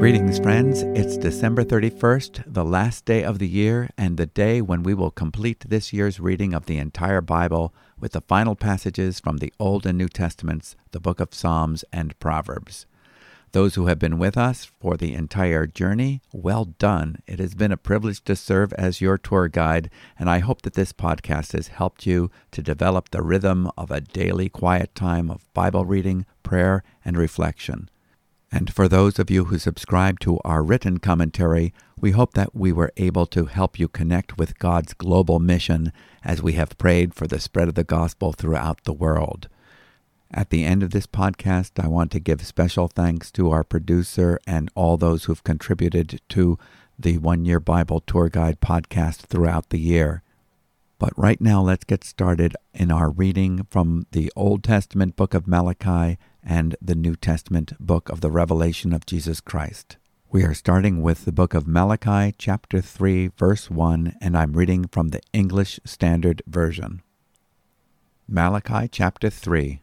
Greetings, friends. It's December 31st, the last day of the year, and the day when we will complete this year's reading of the entire Bible with the final passages from the Old and New Testaments, the book of Psalms, and Proverbs. Those who have been with us for the entire journey, well done. It has been a privilege to serve as your tour guide, and I hope that this podcast has helped you to develop the rhythm of a daily quiet time of Bible reading, prayer, and reflection. And for those of you who subscribe to our written commentary, we hope that we were able to help you connect with God's global mission as we have prayed for the spread of the gospel throughout the world. At the end of this podcast, I want to give special thanks to our producer and all those who've contributed to the One Year Bible Tour Guide podcast throughout the year. But right now, let's get started in our reading from the Old Testament book of Malachi and the New Testament book of the Revelation of Jesus Christ. We are starting with the book of Malachi, chapter 3, verse 1, and I'm reading from the English Standard Version. Malachi chapter 3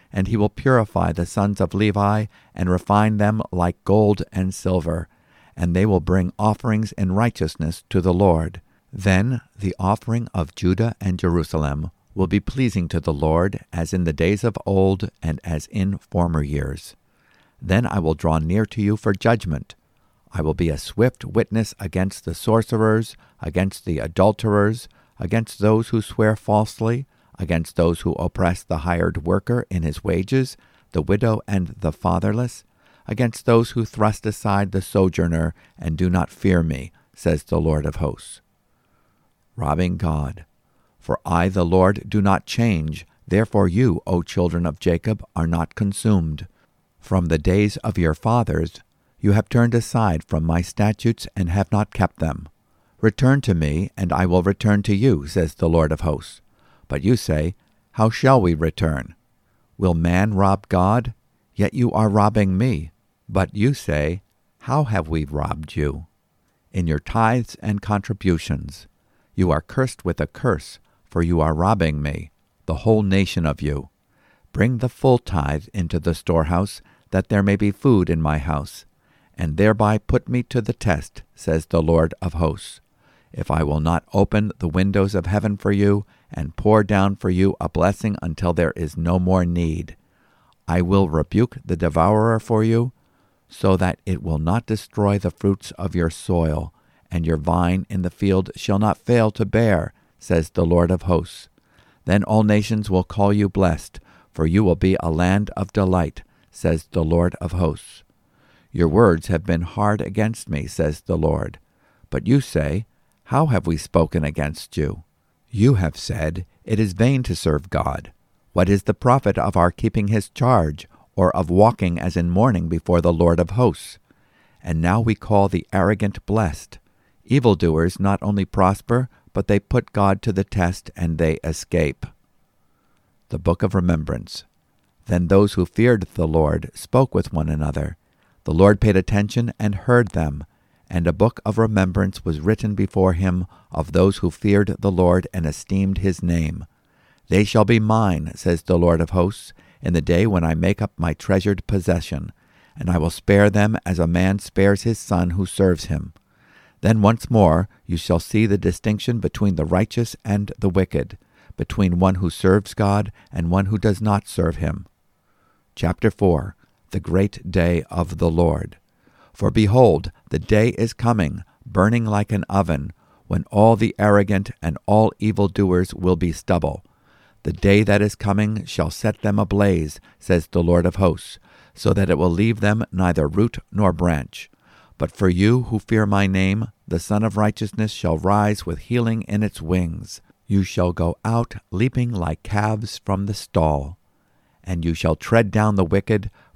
and he will purify the sons of Levi and refine them like gold and silver. And they will bring offerings in righteousness to the Lord. Then the offering of Judah and Jerusalem will be pleasing to the Lord, as in the days of old and as in former years. Then I will draw near to you for judgment. I will be a swift witness against the sorcerers, against the adulterers, against those who swear falsely, against those who oppress the hired worker in his wages, the widow and the fatherless, against those who thrust aside the sojourner and do not fear me, says the Lord of hosts. Robbing God. For I, the Lord, do not change. Therefore you, O children of Jacob, are not consumed. From the days of your fathers you have turned aside from my statutes and have not kept them. Return to me, and I will return to you, says the Lord of hosts. But you say, How shall we return? Will man rob God? Yet you are robbing me. But you say, How have we robbed you? In your tithes and contributions. You are cursed with a curse for you are robbing me, the whole nation of you. Bring the full tithe into the storehouse, that there may be food in my house, and thereby put me to the test, says the Lord of hosts. If I will not open the windows of heaven for you, and pour down for you a blessing until there is no more need, I will rebuke the devourer for you, so that it will not destroy the fruits of your soil, and your vine in the field shall not fail to bear, says the Lord of hosts. Then all nations will call you blessed, for you will be a land of delight, says the Lord of hosts. Your words have been hard against me, says the Lord. But you say, How have we spoken against you? You have said, It is vain to serve God. What is the profit of our keeping his charge, or of walking as in mourning before the Lord of hosts? And now we call the arrogant blessed. Evildoers not only prosper, but they put God to the test and they escape. The Book of Remembrance. Then those who feared the Lord spoke with one another. The Lord paid attention and heard them, and a book of remembrance was written before him of those who feared the Lord and esteemed his name. They shall be mine, says the Lord of hosts, in the day when I make up my treasured possession, and I will spare them as a man spares his son who serves him. Then once more you shall see the distinction between the righteous and the wicked, between one who serves God and one who does not serve him. Chapter 4 The Great Day of the Lord. For behold, the day is coming, burning like an oven, when all the arrogant and all evildoers will be stubble. The day that is coming shall set them ablaze, says the Lord of hosts, so that it will leave them neither root nor branch. But for you who fear my name, the Sun of Righteousness shall rise with healing in its wings. You shall go out leaping like calves from the stall. and you shall tread down the wicked,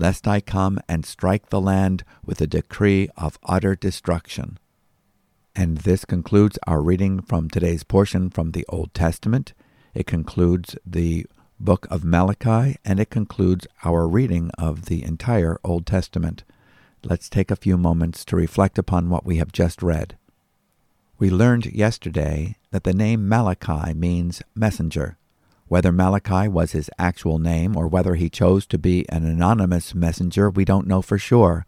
lest I come and strike the land with a decree of utter destruction. And this concludes our reading from today's portion from the Old Testament. It concludes the book of Malachi, and it concludes our reading of the entire Old Testament. Let's take a few moments to reflect upon what we have just read. We learned yesterday that the name Malachi means messenger. Whether Malachi was his actual name or whether he chose to be an anonymous messenger, we don't know for sure.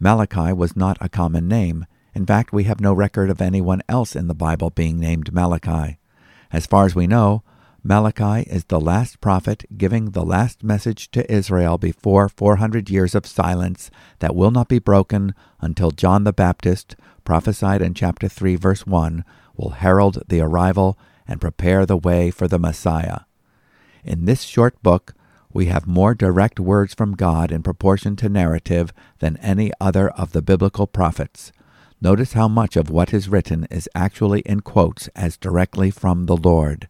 Malachi was not a common name. In fact, we have no record of anyone else in the Bible being named Malachi. As far as we know, Malachi is the last prophet giving the last message to Israel before 400 years of silence that will not be broken until John the Baptist, prophesied in chapter 3, verse 1, will herald the arrival and prepare the way for the Messiah. In this short book, we have more direct words from God in proportion to narrative than any other of the biblical prophets. Notice how much of what is written is actually in quotes as directly from the Lord.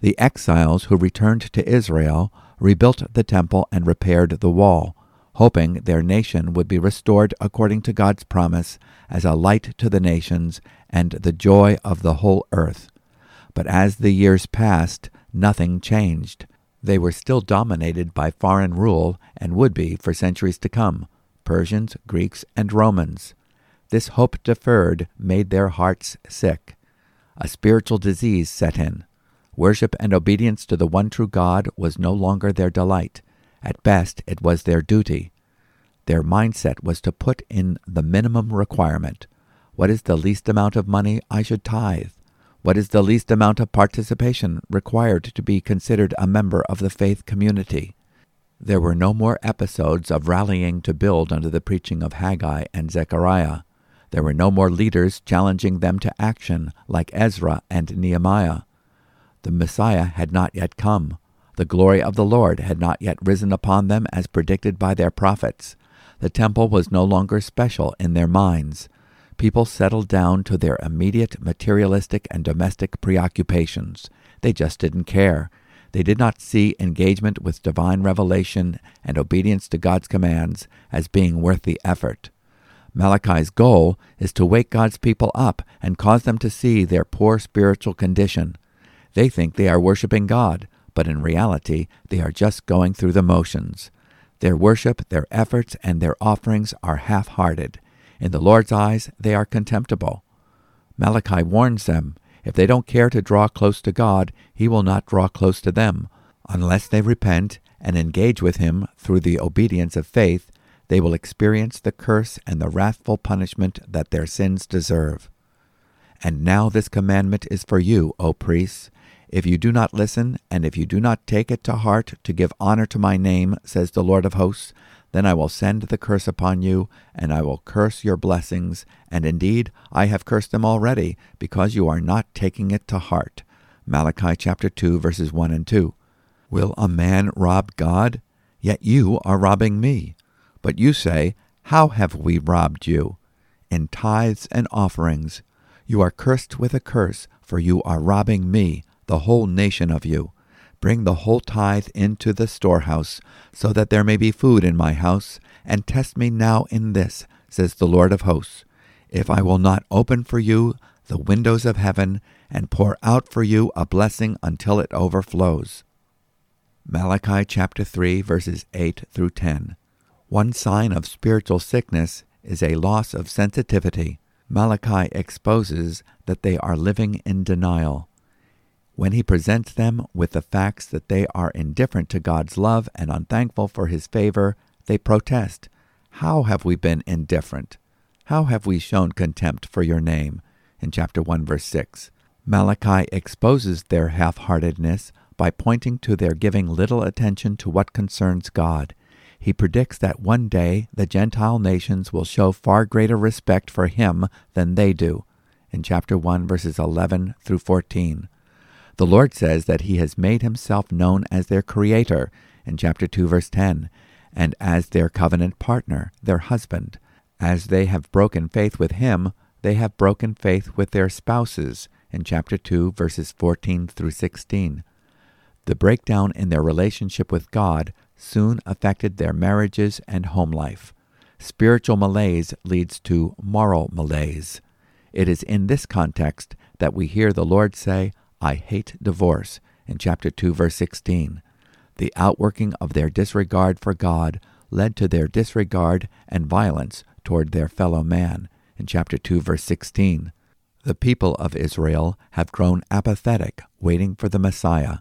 The exiles who returned to Israel rebuilt the temple and repaired the wall, hoping their nation would be restored according to God's promise as a light to the nations and the joy of the whole earth. But as the years passed, nothing changed. They were still dominated by foreign rule and would be for centuries to come Persians, Greeks, and Romans. This hope deferred made their hearts sick. A spiritual disease set in. Worship and obedience to the one true God was no longer their delight. At best, it was their duty. Their mindset was to put in the minimum requirement. What is the least amount of money I should tithe? What is the least amount of participation required to be considered a member of the faith community? There were no more episodes of rallying to build under the preaching of Haggai and Zechariah. There were no more leaders challenging them to action like Ezra and Nehemiah. The Messiah had not yet come. The glory of the Lord had not yet risen upon them as predicted by their prophets. The temple was no longer special in their minds people settled down to their immediate materialistic and domestic preoccupations. They just didn't care. They did not see engagement with divine revelation and obedience to God's commands as being worth the effort. Malachi's goal is to wake God's people up and cause them to see their poor spiritual condition. They think they are worshiping God, but in reality they are just going through the motions. Their worship, their efforts, and their offerings are half hearted. In the Lord's eyes, they are contemptible. Malachi warns them if they don't care to draw close to God, He will not draw close to them. Unless they repent and engage with Him through the obedience of faith, they will experience the curse and the wrathful punishment that their sins deserve. And now this commandment is for you, O priests. If you do not listen, and if you do not take it to heart to give honor to my name, says the Lord of hosts, then I will send the curse upon you, and I will curse your blessings, and indeed I have cursed them already, because you are not taking it to heart. Malachi chapter 2 verses 1 and 2. Will a man rob God? Yet you are robbing me. But you say, How have we robbed you? In tithes and offerings. You are cursed with a curse, for you are robbing me, the whole nation of you. Bring the whole tithe into the storehouse, so that there may be food in my house, and test me now in this, says the Lord of hosts, if I will not open for you the windows of heaven, and pour out for you a blessing until it overflows. Malachi chapter 3, verses 8 through 10. One sign of spiritual sickness is a loss of sensitivity. Malachi exposes that they are living in denial. When he presents them with the facts that they are indifferent to God's love and unthankful for his favor, they protest. How have we been indifferent? How have we shown contempt for your name? In chapter 1, verse 6. Malachi exposes their half heartedness by pointing to their giving little attention to what concerns God. he predicts that one day the Gentile nations will show far greater respect for him than they do, in chapter 1, verses 11 through 14. The Lord says that he has made himself known as their creator, in chapter 2, verse 10, and as their covenant partner, their husband. As they have broken faith with him, they have broken faith with their spouses, in chapter 2, verses 14 through 16. The breakdown in their relationship with God soon affected their marriages and home life. Spiritual malaise leads to moral malaise. It is in this context that we hear the Lord say, I hate divorce, in chapter 2, verse 16. The outworking of their disregard for God led to their disregard and violence toward their fellow man, in chapter 2, verse 16. The people of Israel have grown apathetic, waiting for the Messiah.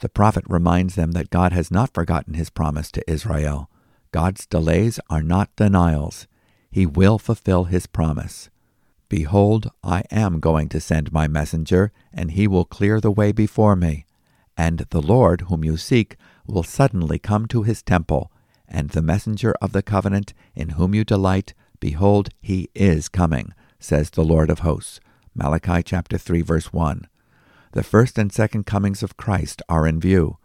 The prophet reminds them that God has not forgotten his promise to Israel. God's delays are not denials. He will fulfill his promise. Behold, I am going to send my messenger, and he will clear the way before me. And the Lord, whom you seek, will suddenly come to his temple, and the messenger of the covenant, in whom you delight, behold, he is coming, says the Lord of hosts. Malachi chapter 3 verse 1. The first and second comings of Christ are in view.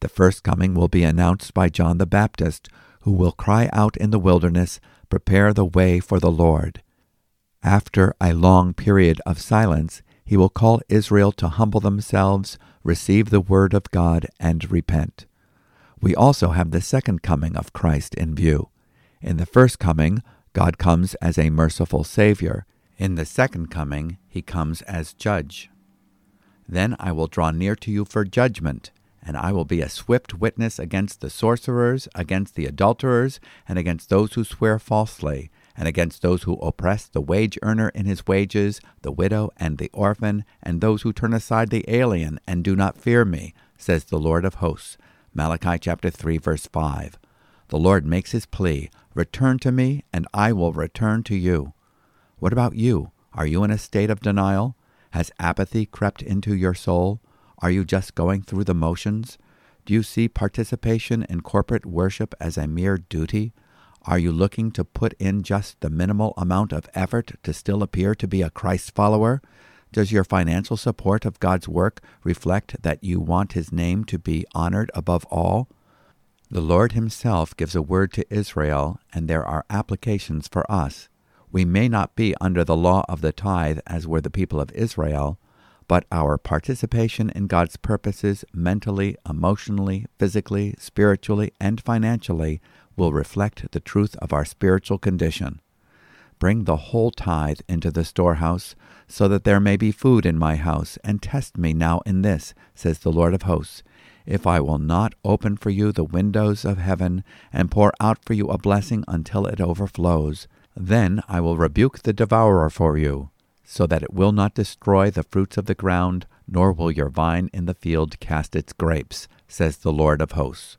The first coming will be announced by John the Baptist, who will cry out in the wilderness, Prepare the way for the Lord. After a long period of silence, he will call Israel to humble themselves, receive the word of God, and repent. We also have the second coming of Christ in view. In the first coming, God comes as a merciful Savior. In the second coming, he comes as Judge. Then I will draw near to you for judgment, and I will be a swift witness against the sorcerers, against the adulterers, and against those who swear falsely, and against those who oppress the wage earner in his wages, the widow and the orphan, and those who turn aside the alien and do not fear me, says the Lord of hosts. Malachi chapter 3 verse 5. The Lord makes his plea, Return to me, and I will return to you. What about you? Are you in a state of denial? Has apathy crept into your soul? Are you just going through the motions? Do you see participation in corporate worship as a mere duty? Are you looking to put in just the minimal amount of effort to still appear to be a Christ follower? Does your financial support of God's work reflect that you want His name to be honored above all? The Lord Himself gives a word to Israel, and there are applications for us. We may not be under the law of the tithe as were the people of Israel, but our participation in God's purposes mentally, emotionally, physically, spiritually, and financially will reflect the truth of our spiritual condition. Bring the whole tithe into the storehouse, so that there may be food in my house, and test me now in this, says the Lord of hosts, if I will not open for you the windows of heaven, and pour out for you a blessing until it overflows. Then I will rebuke the devourer for you, so that it will not destroy the fruits of the ground, nor will your vine in the field cast its grapes, says the Lord of hosts.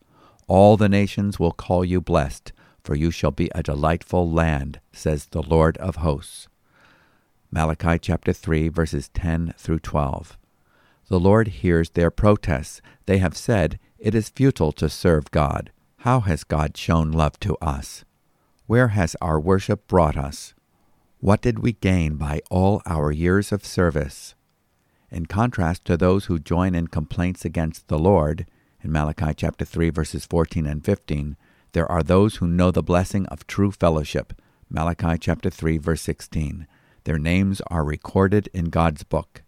All the nations will call you blessed, for you shall be a delightful land, says the Lord of hosts. Malachi chapter 3, verses 10 through 12. The Lord hears their protests. They have said, It is futile to serve God. How has God shown love to us? Where has our worship brought us? What did we gain by all our years of service? In contrast to those who join in complaints against the Lord, in Malachi chapter 3 verses 14 and 15, there are those who know the blessing of true fellowship. Malachi chapter 3 verse 16. Their names are recorded in God's book.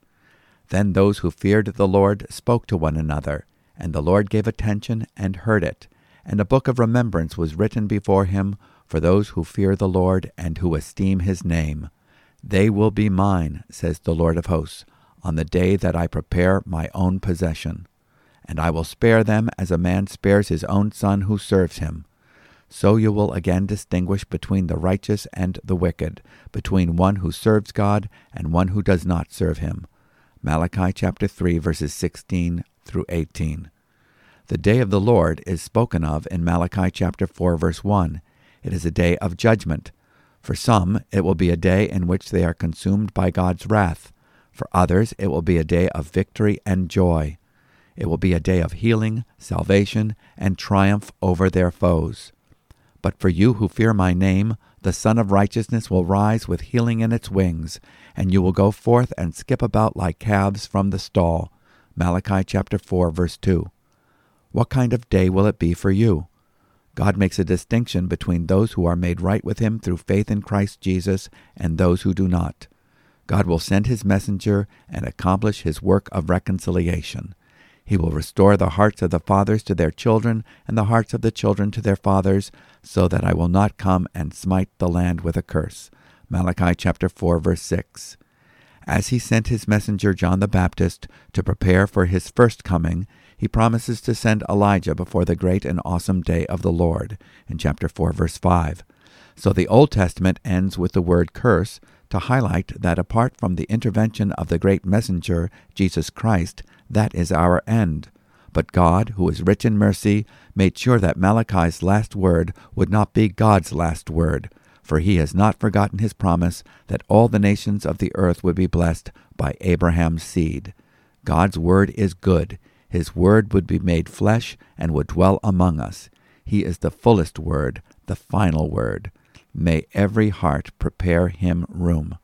Then those who feared the Lord spoke to one another, and the Lord gave attention and heard it. And a book of remembrance was written before him for those who fear the Lord and who esteem his name. They will be mine, says the Lord of hosts, on the day that I prepare my own possession and I will spare them as a man spares his own son who serves him. So you will again distinguish between the righteous and the wicked, between one who serves God and one who does not serve him. Malachi chapter 3 verses 16 through 18. The day of the Lord is spoken of in Malachi chapter 4 verse 1. It is a day of judgment. For some, it will be a day in which they are consumed by God's wrath. For others, it will be a day of victory and joy. It will be a day of healing, salvation, and triumph over their foes. But for you who fear my name, the Sun of Righteousness will rise with healing in its wings, and you will go forth and skip about like calves from the stall. Malachi chapter 4 verse 2. What kind of day will it be for you? God makes a distinction between those who are made right with him through faith in Christ Jesus and those who do not. God will send his messenger and accomplish his work of reconciliation. He will restore the hearts of the fathers to their children, and the hearts of the children to their fathers, so that I will not come and smite the land with a curse. Malachi chapter 4 verse 6. As he sent his messenger John the Baptist to prepare for his first coming, he promises to send Elijah before the great and awesome day of the Lord in chapter 4 verse 5. So the Old Testament ends with the word curse to highlight that apart from the intervention of the great messenger, Jesus Christ, that is our end. But God, who is rich in mercy, made sure that Malachi's last word would not be God's last word, for he has not forgotten his promise that all the nations of the earth would be blessed by Abraham's seed. God's word is good. His word would be made flesh and would dwell among us. He is the fullest word, the final word. May every heart prepare him room.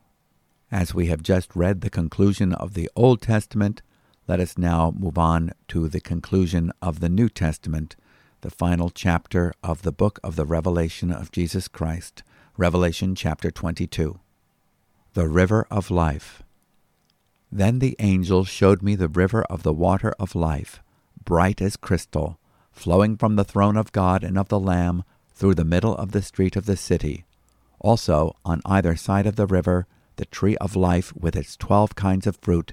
As we have just read the conclusion of the Old Testament, let us now move on to the conclusion of the New Testament, the final chapter of the book of the Revelation of Jesus Christ, Revelation chapter 22. The River of Life. Then the angel showed me the river of the water of life, bright as crystal, flowing from the throne of God and of the Lamb through the middle of the street of the city. Also, on either side of the river, the tree of life with its twelve kinds of fruit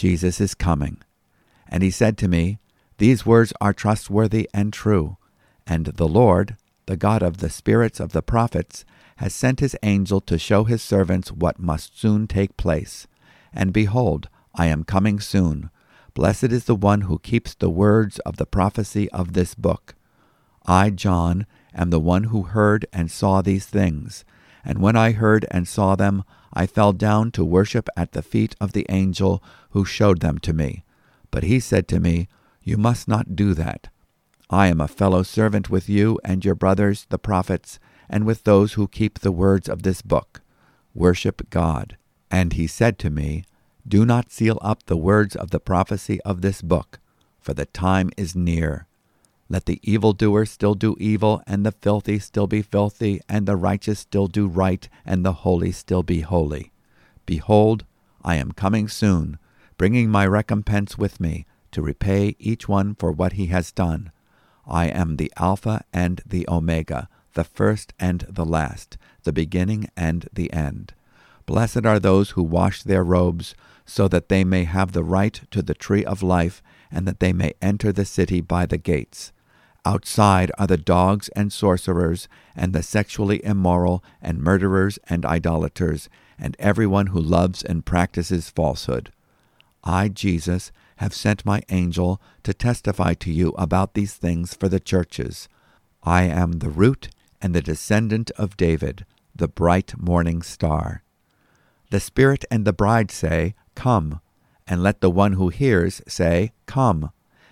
Jesus is coming. And he said to me, These words are trustworthy and true. And the Lord, the God of the spirits of the prophets, has sent his angel to show his servants what must soon take place. And behold, I am coming soon. Blessed is the one who keeps the words of the prophecy of this book. I, John, am the one who heard and saw these things. And when I heard and saw them, I fell down to worship at the feet of the angel who showed them to me. But he said to me, You must not do that. I am a fellow servant with you and your brothers, the prophets, and with those who keep the words of this book. Worship God. And he said to me, Do not seal up the words of the prophecy of this book, for the time is near. Let the evildoer still do evil, and the filthy still be filthy, and the righteous still do right, and the holy still be holy. Behold, I am coming soon, bringing my recompense with me, to repay each one for what he has done. I am the Alpha and the Omega, the first and the last, the beginning and the end. Blessed are those who wash their robes, so that they may have the right to the tree of life, and that they may enter the city by the gates. Outside are the dogs and sorcerers, and the sexually immoral, and murderers and idolaters, and everyone who loves and practices falsehood. I, Jesus, have sent my angel to testify to you about these things for the churches. I am the root and the descendant of David, the bright morning star. The Spirit and the bride say, Come, and let the one who hears say, Come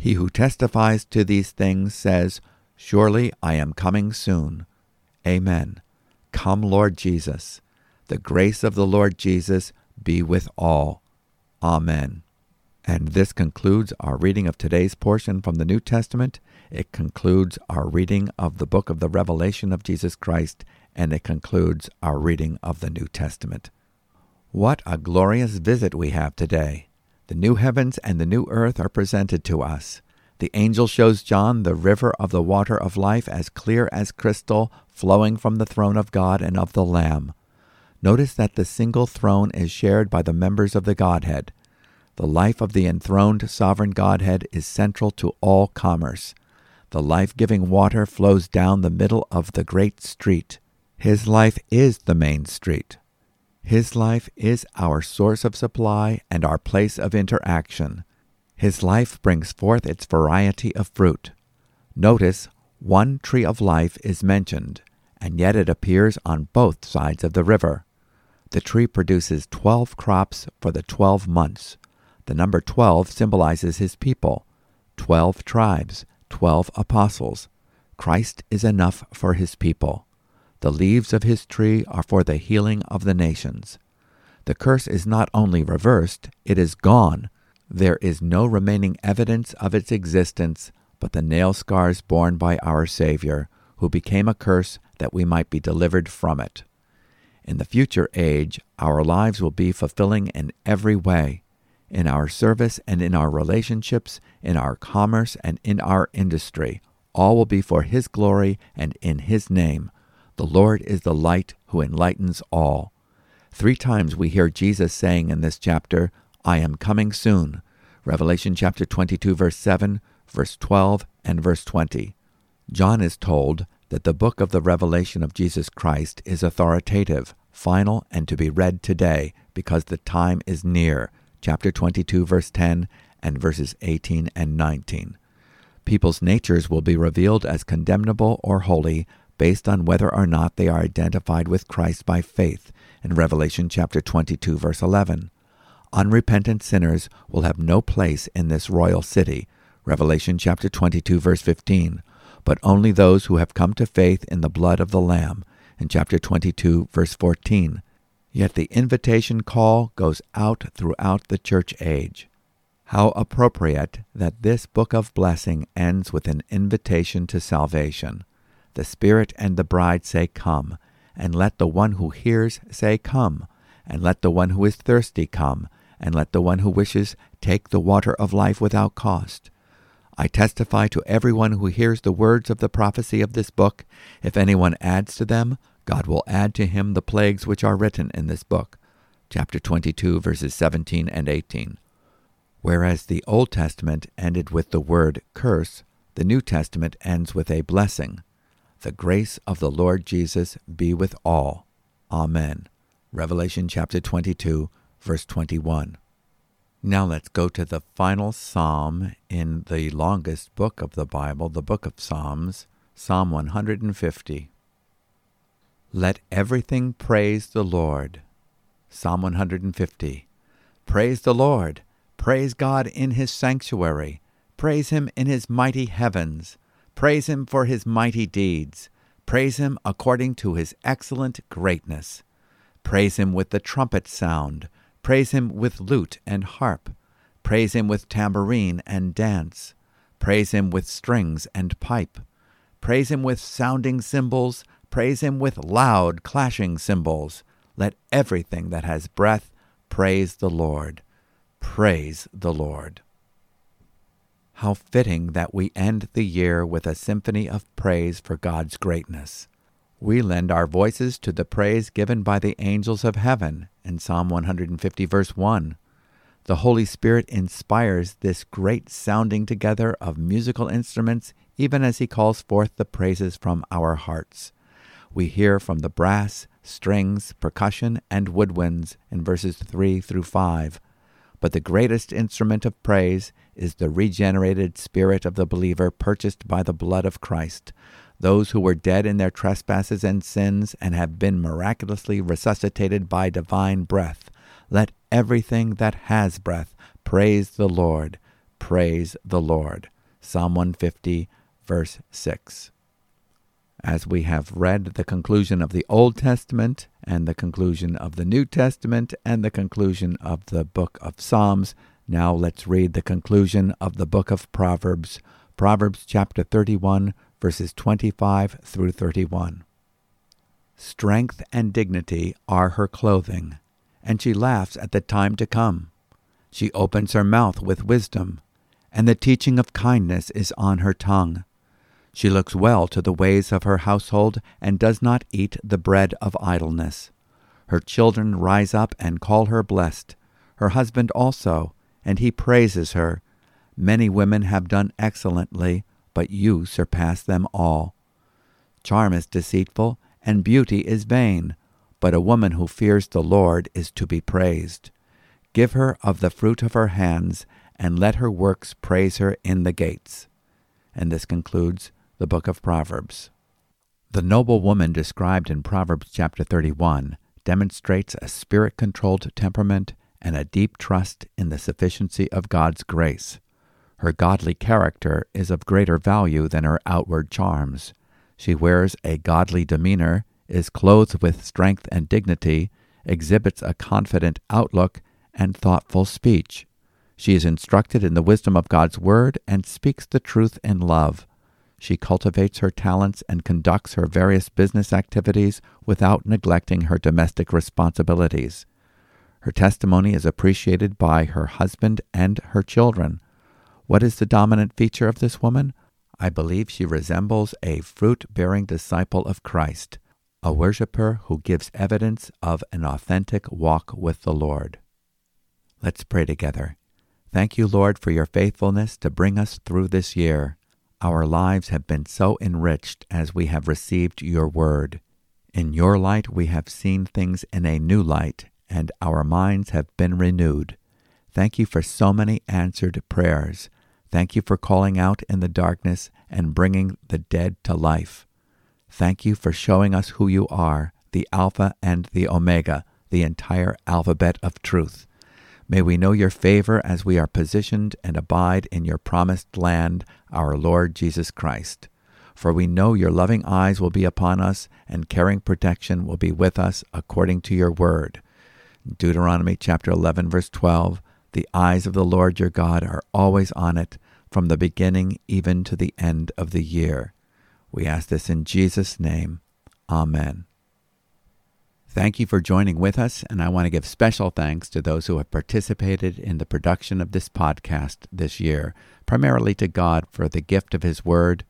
He who testifies to these things says, Surely I am coming soon. Amen. Come, Lord Jesus. The grace of the Lord Jesus be with all. Amen. And this concludes our reading of today's portion from the New Testament. It concludes our reading of the book of the Revelation of Jesus Christ, and it concludes our reading of the New Testament. What a glorious visit we have today! The new heavens and the new earth are presented to us. The angel shows John the river of the water of life as clear as crystal, flowing from the throne of God and of the Lamb. Notice that the single throne is shared by the members of the Godhead. The life of the enthroned sovereign Godhead is central to all commerce. The life giving water flows down the middle of the great street. His life is the main street. His life is our source of supply and our place of interaction. His life brings forth its variety of fruit. Notice one tree of life is mentioned, and yet it appears on both sides of the river. The tree produces twelve crops for the twelve months. The number twelve symbolizes his people, twelve tribes, twelve apostles. Christ is enough for his people. The leaves of his tree are for the healing of the nations. The curse is not only reversed, it is gone. There is no remaining evidence of its existence but the nail scars borne by our Savior, who became a curse that we might be delivered from it. In the future age, our lives will be fulfilling in every way in our service and in our relationships, in our commerce and in our industry. All will be for His glory and in His name. The Lord is the light who enlightens all. Three times we hear Jesus saying in this chapter, I am coming soon. Revelation chapter 22, verse 7, verse 12, and verse 20. John is told that the book of the revelation of Jesus Christ is authoritative, final, and to be read today because the time is near chapter 22, verse 10, and verses 18 and 19. People's natures will be revealed as condemnable or holy based on whether or not they are identified with Christ by faith in Revelation chapter 22, verse 11. Unrepentant sinners will have no place in this royal city, Revelation chapter 22, verse 15, but only those who have come to faith in the blood of the Lamb, in chapter 22, verse 14. Yet the invitation call goes out throughout the church age. How appropriate that this book of blessing ends with an invitation to salvation. The Spirit and the bride say, Come, and let the one who hears say, Come, and let the one who is thirsty come, and let the one who wishes take the water of life without cost. I testify to everyone who hears the words of the prophecy of this book, if anyone adds to them, God will add to him the plagues which are written in this book. Chapter 22, verses 17 and 18. Whereas the Old Testament ended with the word curse, the New Testament ends with a blessing. The grace of the Lord Jesus be with all. Amen. Revelation chapter 22, verse 21. Now let's go to the final psalm in the longest book of the Bible, the book of Psalms, Psalm 150. Let everything praise the Lord. Psalm 150. Praise the Lord. Praise God in his sanctuary. Praise him in his mighty heavens. Praise him for his mighty deeds. Praise him according to his excellent greatness. Praise him with the trumpet sound. Praise him with lute and harp. Praise him with tambourine and dance. Praise him with strings and pipe. Praise him with sounding cymbals Praise him with loud, clashing cymbals. Let everything that has breath praise the Lord. Praise the Lord. How fitting that we end the year with a symphony of praise for God's greatness. We lend our voices to the praise given by the angels of heaven in Psalm 150, verse 1. The Holy Spirit inspires this great sounding together of musical instruments even as He calls forth the praises from our hearts we hear from the brass, strings, percussion, and woodwinds in verses 3 through 5. But the greatest instrument of praise is the regenerated spirit of the believer purchased by the blood of Christ, those who were dead in their trespasses and sins and have been miraculously resuscitated by divine breath. Let everything that has breath praise the Lord. Praise the Lord. Psalm 150, verse 6 as we have read the conclusion of the Old Testament and the conclusion of the New Testament and the conclusion of the book of Psalms, now let's read the conclusion of the book of Proverbs, Proverbs chapter 31, verses 25 through 31. Strength and dignity are her clothing, and she laughs at the time to come. She opens her mouth with wisdom, and the teaching of kindness is on her tongue. She looks well to the ways of her household, and does not eat the bread of idleness. Her children rise up and call her blessed, her husband also, and he praises her. Many women have done excellently, but you surpass them all. Charm is deceitful, and beauty is vain, but a woman who fears the Lord is to be praised. Give her of the fruit of her hands, and let her works praise her in the gates. And this concludes the book of Proverbs. The noble woman described in Proverbs chapter 31 demonstrates a spirit controlled temperament and a deep trust in the sufficiency of God's grace. Her godly character is of greater value than her outward charms. She wears a godly demeanor, is clothed with strength and dignity, exhibits a confident outlook and thoughtful speech. She is instructed in the wisdom of God's Word and speaks the truth in love. She cultivates her talents and conducts her various business activities without neglecting her domestic responsibilities. Her testimony is appreciated by her husband and her children. What is the dominant feature of this woman? I believe she resembles a fruit bearing disciple of Christ, a worshiper who gives evidence of an authentic walk with the Lord. Let's pray together. Thank you, Lord, for your faithfulness to bring us through this year. Our lives have been so enriched as we have received your word. In your light we have seen things in a new light, and our minds have been renewed. Thank you for so many answered prayers. Thank you for calling out in the darkness and bringing the dead to life. Thank you for showing us who you are, the Alpha and the Omega, the entire alphabet of truth. May we know your favor as we are positioned and abide in your promised land, our Lord Jesus Christ. For we know your loving eyes will be upon us, and caring protection will be with us according to your word. Deuteronomy chapter 11, verse 12 The eyes of the Lord your God are always on it, from the beginning even to the end of the year. We ask this in Jesus' name. Amen. Thank you for joining with us, and I want to give special thanks to those who have participated in the production of this podcast this year, primarily to God for the gift of His Word,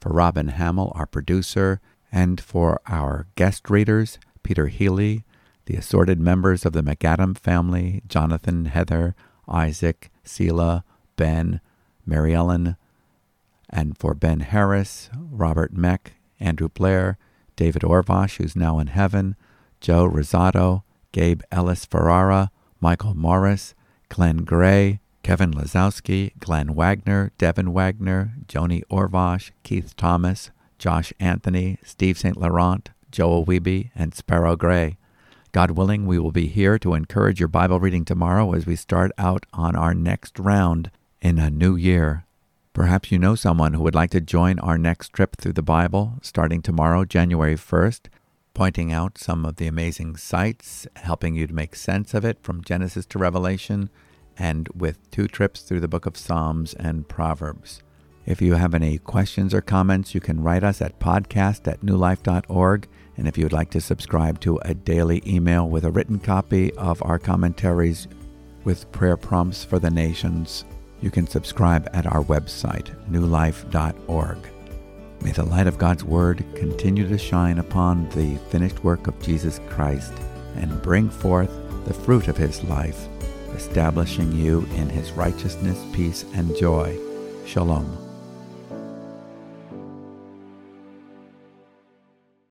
for Robin Hamill, our producer, and for our guest readers, Peter Healy, the assorted members of the MacAdam family, Jonathan, Heather, Isaac, Selah, Ben, Mary Ellen, and for Ben Harris, Robert Meck, Andrew Blair, David Orvash, who's now in heaven, Joe Rosado, Gabe Ellis Ferrara, Michael Morris, Glenn Gray, Kevin Lazowski, Glenn Wagner, Devin Wagner, Joni Orvash, Keith Thomas, Josh Anthony, Steve St. Laurent, Joel Wiebe, and Sparrow Gray. God willing, we will be here to encourage your Bible reading tomorrow as we start out on our next round in a new year. Perhaps you know someone who would like to join our next trip through the Bible starting tomorrow, January 1st pointing out some of the amazing sights, helping you to make sense of it from Genesis to Revelation, and with two trips through the book of Psalms and Proverbs. If you have any questions or comments, you can write us at podcast at newlife.org. And if you would like to subscribe to a daily email with a written copy of our commentaries with prayer prompts for the nations, you can subscribe at our website, newlife.org. May the light of God's Word continue to shine upon the finished work of Jesus Christ and bring forth the fruit of his life, establishing you in his righteousness, peace, and joy. Shalom.